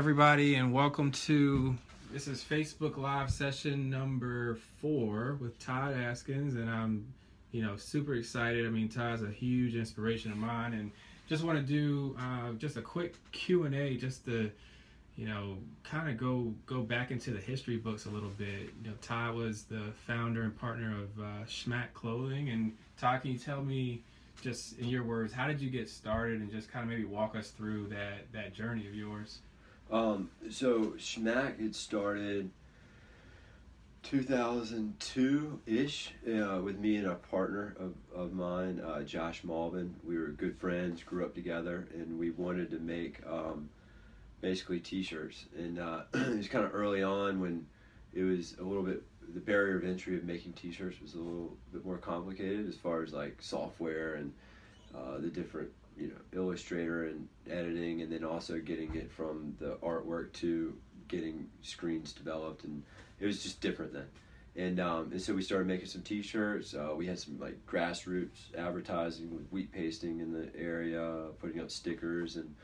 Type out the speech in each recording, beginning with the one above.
Everybody, and welcome to this is Facebook Live session number four with Todd Askins, and I'm, you know, super excited. I mean, Todd's a huge inspiration of mine, and just want to do uh, just a quick Q and A, just to, you know, kind of go go back into the history books a little bit. You know, Todd was the founder and partner of uh, Schmack Clothing, and Todd, can you tell me? Just in your words, how did you get started, and just kind of maybe walk us through that that journey of yours? Um, so Schmack it started 2002 ish uh, with me and a partner of, of mine, uh, Josh Malvin. We were good friends, grew up together, and we wanted to make um, basically T-shirts. And uh, it was kind of early on when it was a little bit the barrier of entry of making T-shirts was a little bit more complicated as far as like software and uh, the different you know Illustrator and editing, and then also getting it from the artwork to getting screens developed, and it was just different then. And, um, and so we started making some T-shirts. Uh, we had some like grassroots advertising with wheat pasting in the area, putting up stickers, and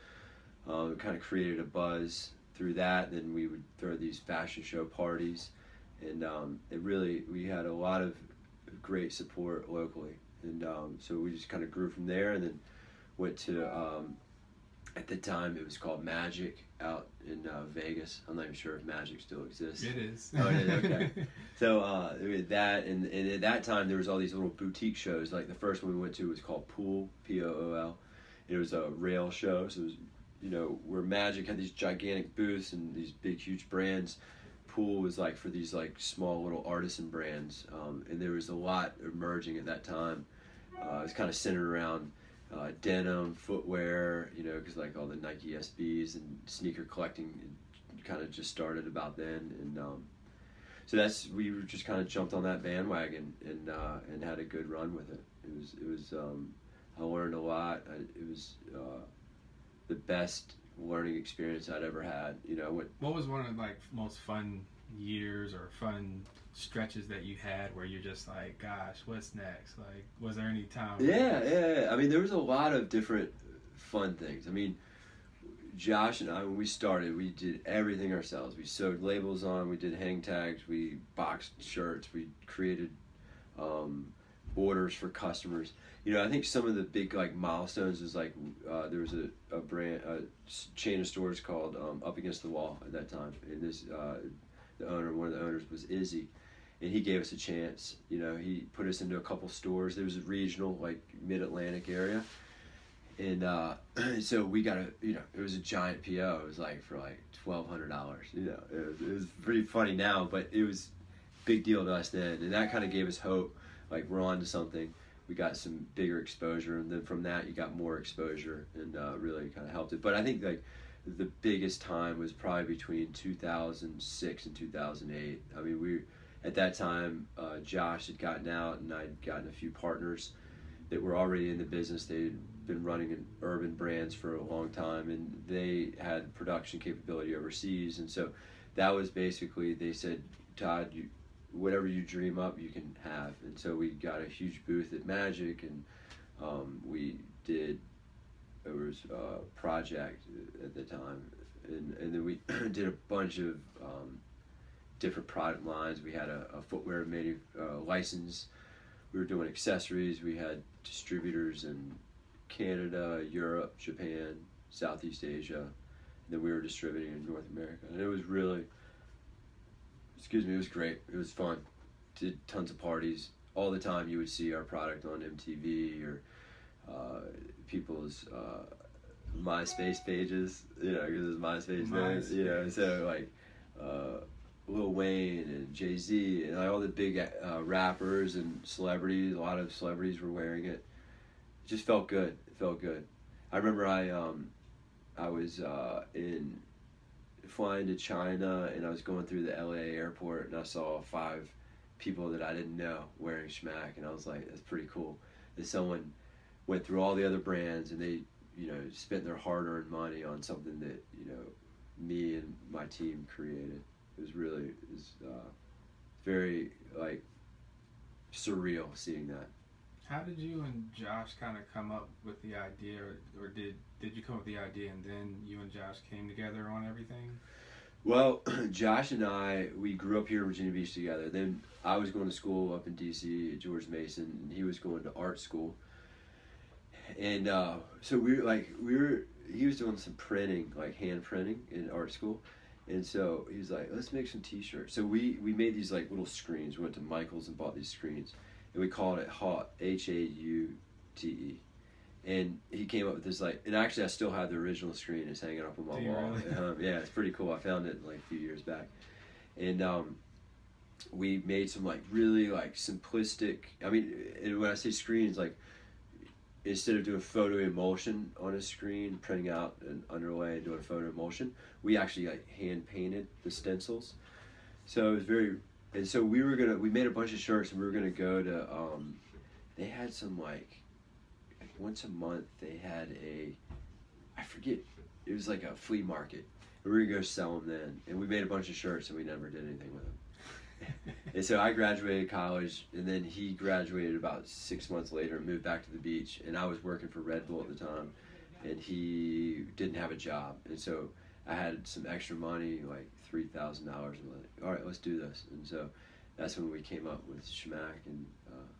um, kind of created a buzz through that. Then we would throw these fashion show parties, and um, it really we had a lot of great support locally, and um, so we just kind of grew from there. And then went to um, at the time it was called Magic out in uh, Vegas. I'm not even sure if Magic still exists. It is. Oh, it is. Okay. so uh, that and, and at that time there was all these little boutique shows. Like the first one we went to was called Pool P O O L. It was a rail show. So it was you know where Magic had these gigantic booths and these big huge brands. Pool was like for these like small little artisan brands, um, and there was a lot emerging at that time. Uh, it was kind of centered around uh, denim, footwear, you know, because like all the Nike SBs and sneaker collecting kind of just started about then, and um, so that's we just kind of jumped on that bandwagon and uh, and had a good run with it. It was it was um, I learned a lot. I, it was uh, the best learning experience I'd ever had. You know what? What was one of like most fun years or fun stretches that you had where you're just like, gosh, what's next? Like, was there any time? Yeah, yeah, yeah. I mean, there was a lot of different fun things. I mean, Josh and I, when we started, we did everything ourselves. We sewed labels on, we did hang tags, we boxed shirts, we created um, orders for customers. You know, I think some of the big like milestones is like uh, there was a, a brand, a chain of stores called um, Up Against the Wall at that time, and this uh, the owner, one of the owners was Izzy, and he gave us a chance. You know, he put us into a couple stores. There was a regional, like mid Atlantic area, and uh, so we got a, you know, it was a giant PO. It was like for like twelve hundred dollars. You know, it was, it was pretty funny now, but it was big deal to us then, and that kind of gave us hope. Like we're on to something. We got some bigger exposure, and then from that you got more exposure, and uh, really kind of helped it. But I think like the biggest time was probably between 2006 and 2008. I mean, we at that time, uh, Josh had gotten out, and I'd gotten a few partners that were already in the business. They'd been running an urban brands for a long time, and they had production capability overseas. And so that was basically they said, Todd, you, whatever you dream up, you can have. And so we got a huge booth at Magic, and um, we did it was a project at the time, and and then we did a bunch of um, different product lines. We had a, a footwear manu- uh, license. We were doing accessories. We had distributors in Canada, Europe, Japan, Southeast Asia. And then we were distributing in North America, and it was really, excuse me, it was great. It was fun. Did tons of parties all the time. You would see our product on MTV or uh, people's uh, MySpace pages, you know, because it's MySpace, MySpace. you know, so like uh, Lil Wayne and Jay Z and like, all the big uh, rappers and celebrities, a lot of celebrities were wearing it. It just felt good. It felt good. I remember I um, I was uh, in flying to China and I was going through the LA airport and I saw five people that I didn't know wearing Schmack and I was like, that's pretty cool. That someone went through all the other brands and they you know spent their hard-earned money on something that you know me and my team created it was really it was uh, very like surreal seeing that How did you and Josh kind of come up with the idea, or, or did did you come up with the idea and then you and Josh came together on everything? Well, Josh and I, we grew up here in Virginia Beach together. Then I was going to school up in D.C. at George Mason, and he was going to art school. And uh, so we were like, we were, he was doing some printing, like hand printing in art school. And so he was like, let's make some t-shirts. So we, we made these like little screens. We went to Michael's and bought these screens. And we called it Haute, H-A-U-T-E. And he came up with this like, and actually I still have the original screen. It's hanging up on my wall. really? Um, yeah, it's pretty cool. I found it like a few years back. And um, we made some like really like simplistic, I mean, and when I say screens, like instead of doing photo emulsion on a screen, printing out an underlay and doing photo emulsion, we actually like hand painted the stencils. So it was very, and so we were gonna, we made a bunch of shirts and we were gonna go to, um, they had some like, like once a month they had a, I forget, it was like a flea market. And we were gonna go sell them then, and we made a bunch of shirts and we never did anything with them. and so I graduated college, and then he graduated about six months later and moved back to the beach. And I was working for Red Bull at the time, and he didn't have a job. And so I had some extra money, like three thousand dollars, and like, all right, let's do this. And so that's when we came up with Schmack and uh,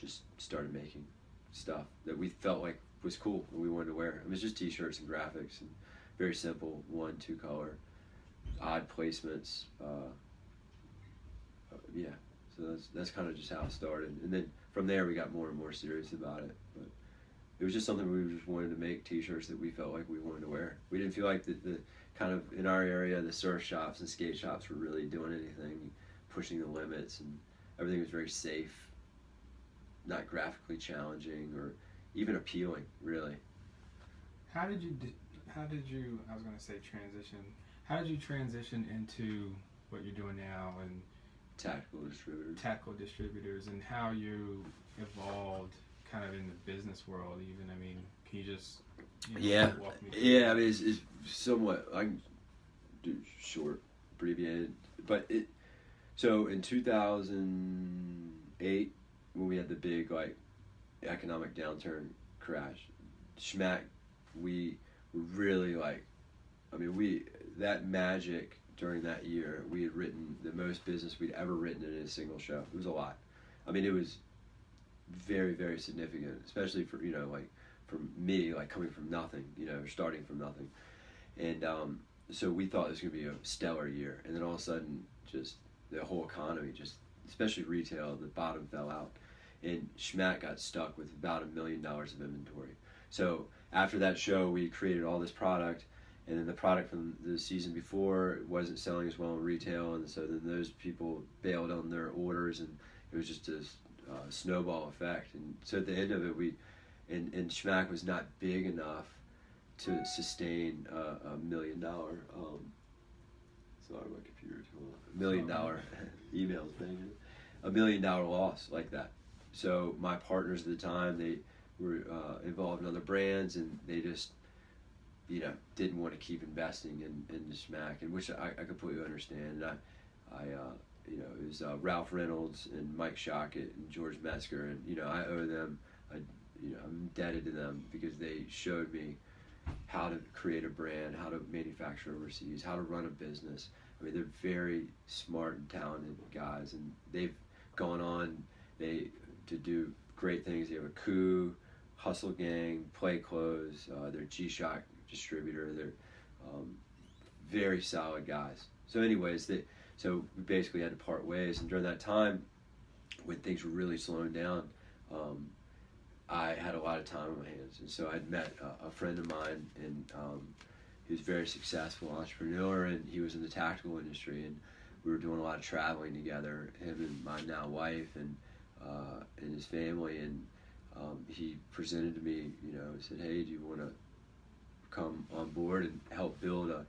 just started making stuff that we felt like was cool and we wanted to wear. It was just t-shirts and graphics and very simple, one, two color, odd placements. Uh, yeah, so that's that's kind of just how it started, and then from there we got more and more serious about it. But it was just something we just wanted to make T-shirts that we felt like we wanted to wear. We didn't feel like the, the kind of in our area the surf shops and skate shops were really doing anything, pushing the limits, and everything was very safe, not graphically challenging or even appealing, really. How did you how did you I was gonna say transition. How did you transition into what you're doing now and Tactical distributors. tackle distributors and how you evolved kind of in the business world even i mean can you just you know, Yeah, yeah. I mean, it's, it's somewhat. I can do short, abbreviated, but it. So in two thousand eight, when we had the big like economic downturn crash, Schmack, we really like, I mean, we that magic during that year, we had written the most business we'd ever written in a single show. It was a lot. I mean, it was very, very significant, especially for you know like for me, like coming from nothing, you know, starting from nothing, and um, so we thought it was gonna be a stellar year, and then all of a sudden, just the whole economy, just especially retail, the bottom fell out, and Schmack got stuck with about a million dollars of inventory. So after that show, we created all this product, and then the product from the season before wasn't selling as well in retail, and so then those people bailed on their orders, and it was just a uh, snowball effect. And so at the end of it, we and and Schmack was not big enough to sustain uh, a million dollar. Um, sorry, my computer's off. A million dollar emails, thing, A million dollar loss like that. So my partners at the time, they were uh, involved in other brands, and they just, you know, didn't want to keep investing in in the Schmack, and which I, I completely understand. And I, I, uh, you know, it was uh, Ralph Reynolds and Mike Shockett and George Metzger, and you know, I owe them. I, you know, I'm indebted to them because they showed me how to create a brand, how to manufacture overseas, how to run a business. I mean, they're very smart and talented guys, and they've gone on they to do great things. They have Akoo, Hustle Gang, Play Clothes. Uh, they're G-Shock distributor. They're um, very solid guys. So, anyways, they so we basically had to part ways. And during that time, when things were really slowing down, um, I had a lot of time on my hands, and so I'd met a, a friend of mine, and um, he was a very successful entrepreneur, and he was in the tactical industry, and we were doing a lot of traveling together. Him and my now wife, and uh, and his family, and um, he presented to me, you know, said, "Hey, do you want to come on board and help build a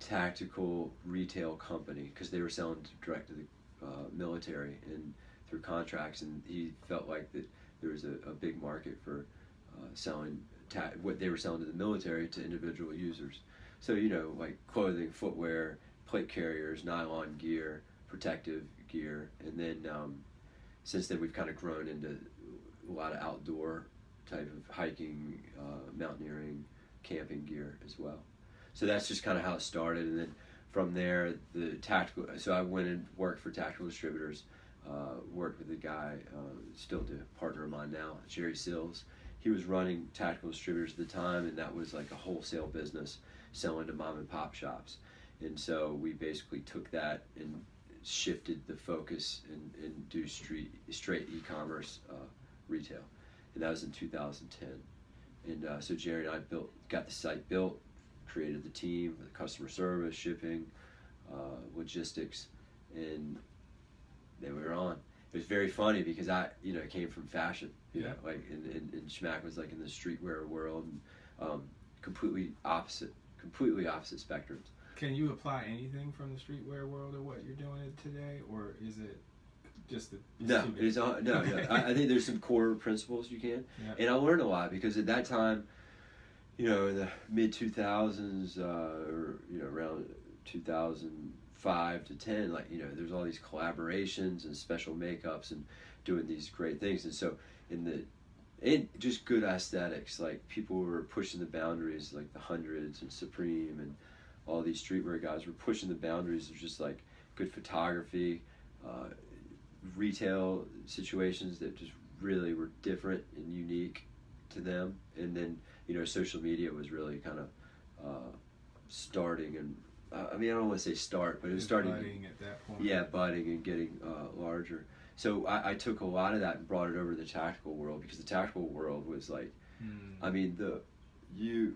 tactical retail company?" Because they were selling direct to the uh, military and through contracts, and he felt like that there was a, a big market for uh, selling ta- what they were selling to the military to individual users. So you know, like clothing, footwear, plate carriers, nylon gear, protective gear, and then um, since then we've kind of grown into a lot of outdoor type of hiking, uh, mountaineering, camping gear as well. So that's just kind of how it started, and then from there, the tactical. So I went and worked for Tactical Distributors. Uh, worked with a guy, uh, still do, partner of mine now, Jerry Sills. He was running Tactical Distributors at the time, and that was like a wholesale business selling to mom and pop shops. And so we basically took that and shifted the focus and, and do street straight e-commerce uh, retail, and that was in 2010. And uh, so Jerry and I built, got the site built, created the team, the customer service, shipping, uh, logistics, and then we were on. It was very funny because I, you know, came from fashion, you Yeah. know, like and, and, and Schmack was like in the streetwear world, and um, completely opposite, completely opposite spectrums. Can you apply anything from the streetwear world to what you're doing today, or is it just the? No, it's all, no, no. I, I think there's some core principles you can, Yeah. and I learned a lot because at that time, you know, in the mid 2000s, uh, or you know, around 2005 to 10, like you know, there's all these collaborations and special makeups and doing these great things, and so in the and just good aesthetics, like people were pushing the boundaries, like the hundreds and Supreme and all these streetwear guys were pushing the boundaries of just like good photography, uh, retail situations that just really were different and unique to them. And then, you know, social media was really kind of uh, starting and, uh, I mean, I don't want to say start, but it was starting. budding at that point. Yeah, budding and getting uh, larger. So I, I took a lot of that and brought it over to the tactical world because the tactical world was like, Hmm. I mean, the you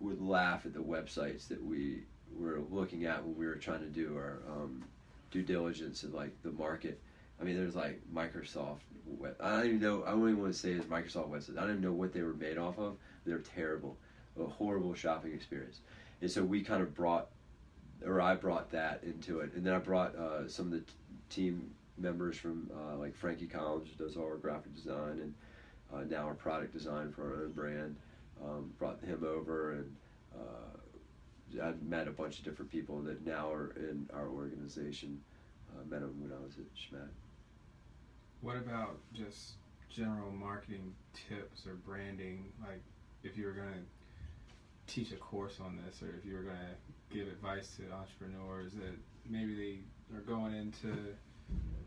would laugh at the websites that we were looking at when we were trying to do our um, due diligence of like the market. I mean, there's like Microsoft. I don't even know. I don't even want to say it's Microsoft websites. I don't even know what they were made off of. They're terrible, a horrible shopping experience. And so we kind of brought, or I brought that into it, and then I brought uh, some of the t- team members from uh, like Frankie Collins, who does all our graphic design, and uh, now our product design for our own brand. Um, brought him over, and uh, I met a bunch of different people that now are in our organization. Uh, met them when I was at Schmack. What about just general marketing tips or branding? Like, if you were going to teach a course on this, or if you were going to give advice to entrepreneurs that maybe they are going into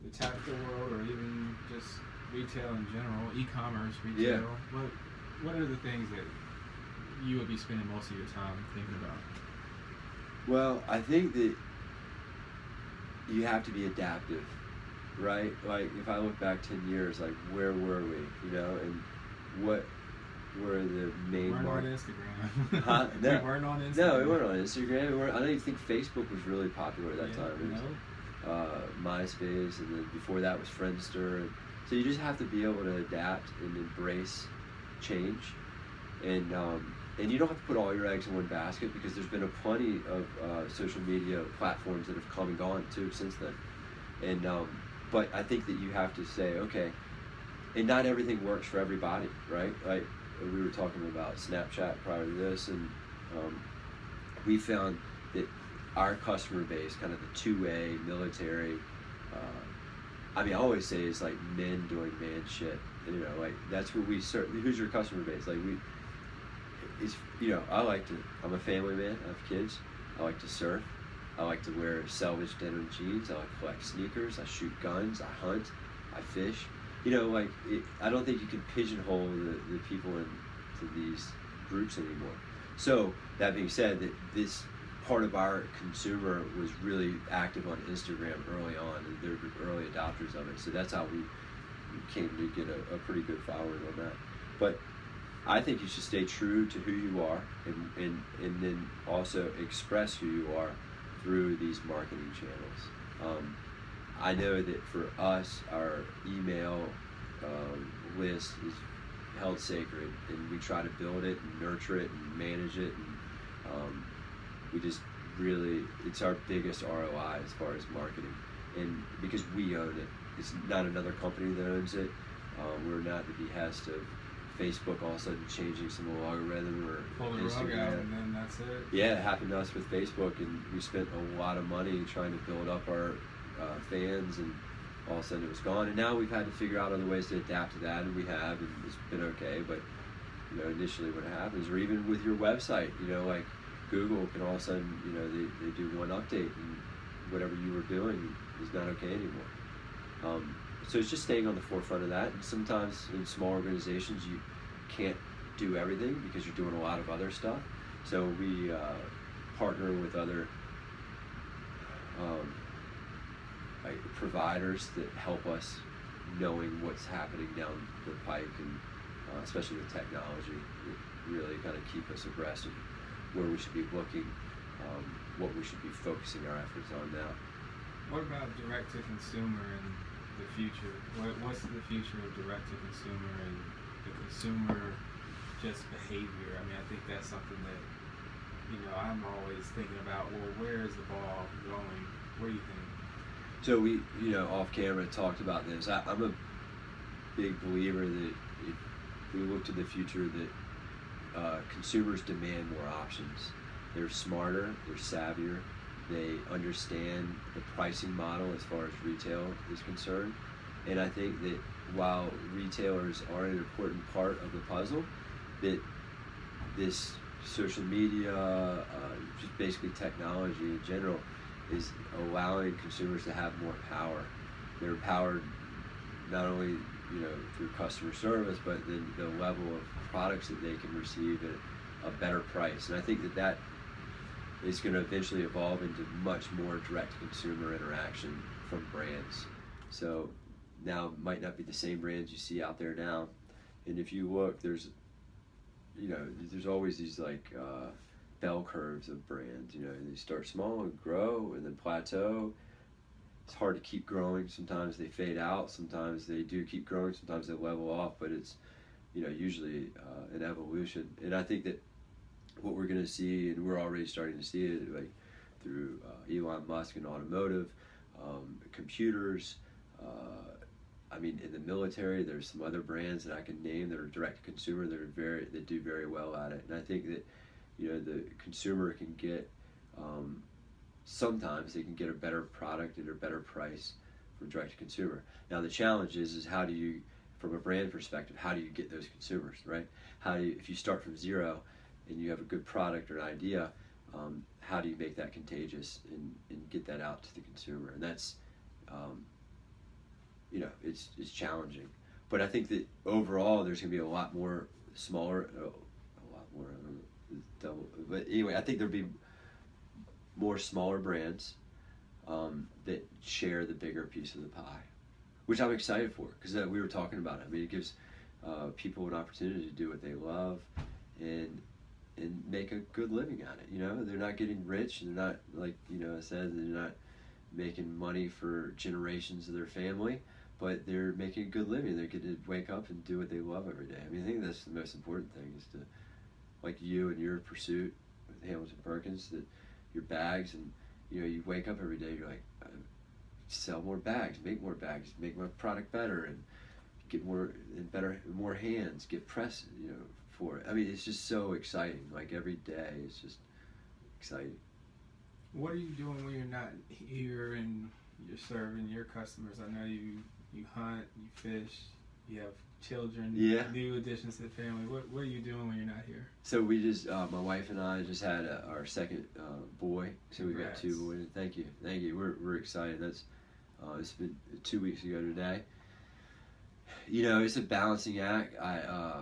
the tactical world or even just retail in general, e-commerce retail. Yeah. What What are the things that you would be spending most of your time thinking about? Well, I think that you have to be adaptive, right? Like if I look back ten years, like where were we, you know, and what were the main weren't on? Instagram. Huh? we No. weren't on Instagram. No, we weren't on Instagram. We weren't, I don't even think Facebook was really popular at that Yeah, time. It was, no. uh, MySpace, and then before that was Friendster. And so you just have to be able to adapt and embrace change, and um, and you don't have to put all your eggs in one basket because there's been a plenty of uh, social media platforms that have come and gone too since then, and um, but I think that you have to say okay, and not everything works for everybody, right? Like we were talking about Snapchat prior to this, and um, we found that our customer base, kind of the two A military. Uh, I mean, I always say it's like men doing man shit. You know, like that's what we serve. Who's your customer base? Like we, it's you know, I like to. I'm a family man. I have kids. I like to surf. I like to wear selvage denim jeans. I like to collect sneakers. I shoot guns. I hunt. I fish. You know, like it, I don't think you can pigeonhole the, the people into these groups anymore. So that being said, that this part of our consumer was really active on Instagram early on, and they're early adopters of it. So that's how we came to get a, a pretty good following on that. But I think you should stay true to who you are, and and and then also express who you are through these marketing channels. Um, I know that for us, our email um, list is held sacred, and we try to build it and nurture it and manage it, and um, we just really it's our biggest ROI as far as marketing, and because we own it, it's not another company that owns it. Um, we're not the behest of Facebook all of a sudden changing some algorithm or Pull the rug out, Instagram. and then that's it. Yeah, it happened to us with Facebook, and we spent a lot of money trying to build up our uh, fans and all of a sudden it was gone. And now we've had to figure out other ways to adapt to that, and we have, and it's been okay. But you know, initially what happens, or even with your website, you know, like Google can all of a sudden, you know, they, they do one update and whatever you were doing is not okay anymore. Um, so it's just staying on the forefront of that. And sometimes in small organizations, you can't do everything because you're doing a lot of other stuff. So we uh, partner with other um, like providers that help us knowing what's happening down the pike, and uh, especially with technology, really kind of keep us abreast of where we should be looking, um, what we should be focusing our efforts on now. What about direct to consumer and the future? What, what's the future of direct to consumer and the consumer just behavior? I mean, I think that's something that you know I'm always thinking about. Well, where is the ball going? What do you think? So we, you know, off camera talked about this. I, I'm a big believer that if we look to the future, that uh, consumers demand more options. They're smarter, they're savvier, they understand the pricing model as far as retail is concerned. And I think that while retailers are an important part of the puzzle, that this social media, uh, just basically technology in general, is allowing consumers to have more power. They're empowered not only you know through customer service, but then the level of products that they can receive at a better price. And I think that that is going to eventually evolve into much more direct consumer interaction from brands. So now might not be the same brands you see out there now. And if you look, there's you know there's always these like uh, bell curves of brands. You know, they start small and grow and then plateau. It's hard to keep growing. Sometimes they fade out. Sometimes they do keep growing. Sometimes they level off. But it's you know usually uh, an evolution. And I think that what we're going to see, and we're already starting to see it, like through uh, Elon Musk and automotive, um, computers. Uh, I mean, in the military, there's some other brands that I can name that are direct to consumer that are very that do very well at it. And I think that you know the consumer can get um, sometimes they can get a better product at a better price from direct to consumer. Now the challenge is is how do you from a brand perspective how do you get those consumers right? How do you, if you start from zero and you have a good product or an idea, um, how do you make that contagious and, and get that out to the consumer? And that's um, you know it's it's challenging, but I think that overall there's going to be a lot more smaller, uh, a lot more. Know, double. But anyway, I think there'll be more smaller brands um, that share the bigger piece of the pie, which I'm excited for because uh, we were talking about it. I mean, it gives uh, people an opportunity to do what they love and and make a good living on it. You know, they're not getting rich. They're not like you know I said. They're not making money for generations of their family, but they're making a good living. They get to wake up and do what they love every day. I mean, I think that's the most important thing is to like you and your pursuit with Hamilton Perkins that your bags and you know you wake up every day you're like sell more bags make more bags make my product better and get more and better more hands get press you know for it I mean it's just so exciting like every day it's just exciting what are you doing when you're not here and you're serving your customers I know you you hunt you fish you have children, yeah. new additions to the family. What, what are you doing when you're not here? So we just, uh, my wife and I just had a, our second uh, boy. So we got two boys. Thank you, thank you. We're we're excited. That's uh, it's been two weeks ago today. You know, it's a balancing act. I uh,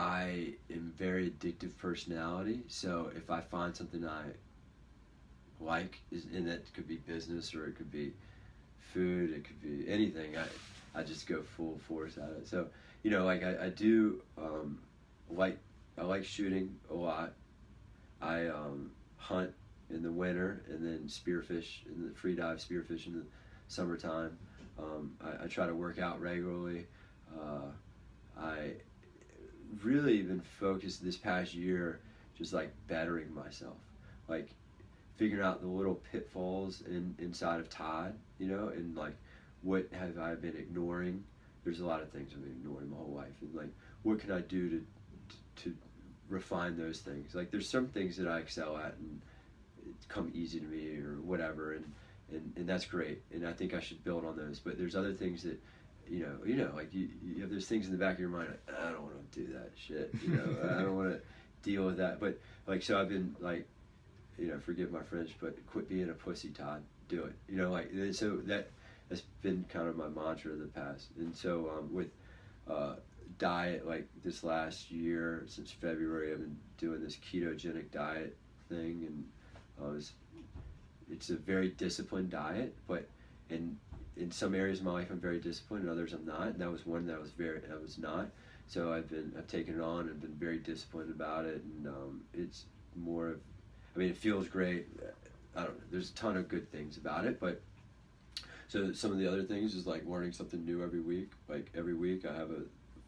I am very addictive personality. So if I find something I like, and that could be business or it could be food, it could be anything. I I just go full force at it. So you know, like I, I do um, like I like shooting a lot. I um, hunt in the winter and then spearfish in the free dive spearfish in the summertime. Um, I, I, try to work out regularly. Uh, I really been focused this past year just like bettering myself, like figuring out the little pitfalls in inside of Todd, you know, and like what have I been ignoring? There's a lot of things I've been ignoring my whole life, and like, what can I do to to refine those things? Like, there's some things that I excel at and come easy to me or whatever, and and and that's great. And I think I should build on those. But there's other things that, you know, you know, like you you have those things in the back of your mind. Like, I don't want to do that shit. You know, I don't want to deal with that. But like, so I've been like, you know, forgive my French, but quit being a pussy, Todd. Do it. You know, like so that that's been kind of my mantra of the past. And so um, with uh, diet, like this last year since February, I've been doing this ketogenic diet thing, and uh, it's, it's a very disciplined diet, but in in some areas of my life I'm very disciplined, and others I'm not. And that was one that I was very I was not. So I've been I've taken it on and been very disciplined about it, and um, it's more of I mean it feels great. I don't know. There's a ton of good things about it, but so some of the other things is like learning something new every week. Like every week, I have a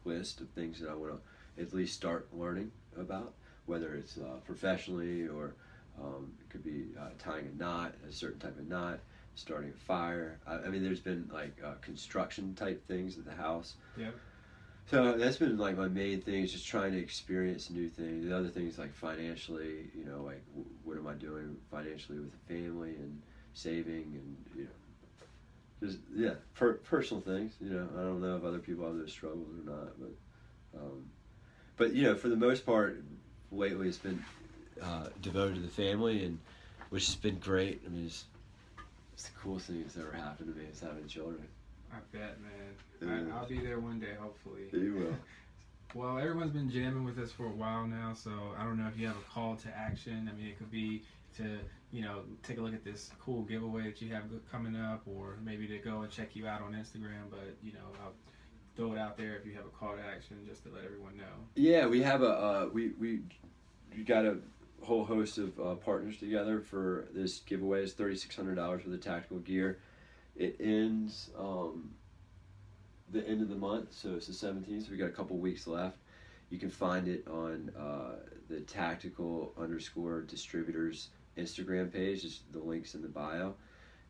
list of things that I want to at least start learning about, whether it's uh, professionally or um, it could be uh, tying a knot, a certain type of knot, starting a fire. I, I mean, there's been like uh, construction type things at the house. Yeah. So that's been like my main thing is just trying to experience new things. The other things like financially, you know, like w- what am I doing financially with the family and saving and you know just yeah, per, personal things. You know, I don't know if other people have those struggles or not, but um, but you know, for the most part, lately it's been uh, devoted to the family, and which has been great. I mean, it's, it's the coolest thing that's ever happened to me is having children. I bet, man. Yeah. I, I'll be there one day, hopefully. You will. Well, everyone's been jamming with us for a while now, so I don't know if you have a call to action. I mean, it could be to you know take a look at this cool giveaway that you have coming up, or maybe to go and check you out on Instagram. But you know, I'll throw it out there if you have a call to action, just to let everyone know. Yeah, we have a uh, we we we got a whole host of uh, partners together for this giveaway. It's thirty six hundred dollars for the tactical gear. It ends um, the end of the month, so it's the seventeenth. So we got a couple weeks left. You can find it on uh, the tactical underscore distributors Instagram page. Just the links in the bio,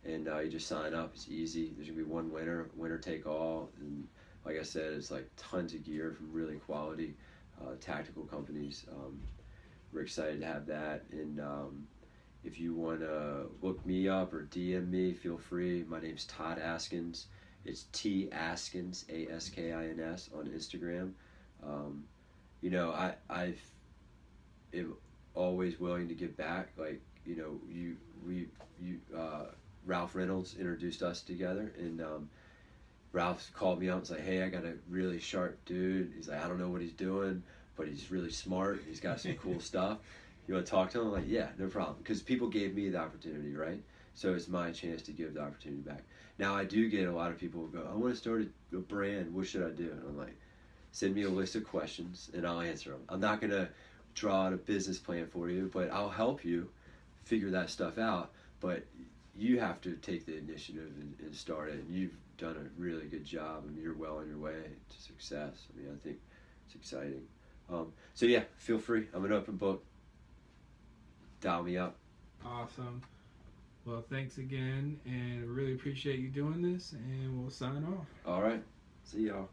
and uh, you just sign up. It's easy. There's gonna be one winner, winner take all, and like I said, it's like tons of gear from really quality uh, tactical companies. Um, we're excited to have that. And um, if you want to look me up or DM me, feel free. My name's Todd Askins. It's T Askins, A S K I N S, on Instagram. Um, you know, I I've am always willing to give back. Like you know, you we you uh, Ralph Reynolds introduced us together, and um, Ralph called me up and like, "Hey, I got a really sharp dude. He's like, I don't know what he's doing, but he's really smart. He's got some cool stuff. You want to talk to him?" I'm like, "Yeah, no problem." Because people gave me the opportunity, right? So it's my chance to give the opportunity back. Now I do get a lot of people who go, "I want to start a, a brand. What should I do?" And I'm like, "Send me a list of questions, and I'll answer them. I'm not gonna draw out a business plan for you, but I'll help you figure that stuff out. But you have to take the initiative and, and start it. And you've done a really good job. I mean, you're well on your way to success. I mean, I think it's exciting. Um, so yeah, feel free. I'm an open book. Dial me up. Awesome. Well, thanks again, and really appreciate you doing this. And we'll sign off. All right. See y'all.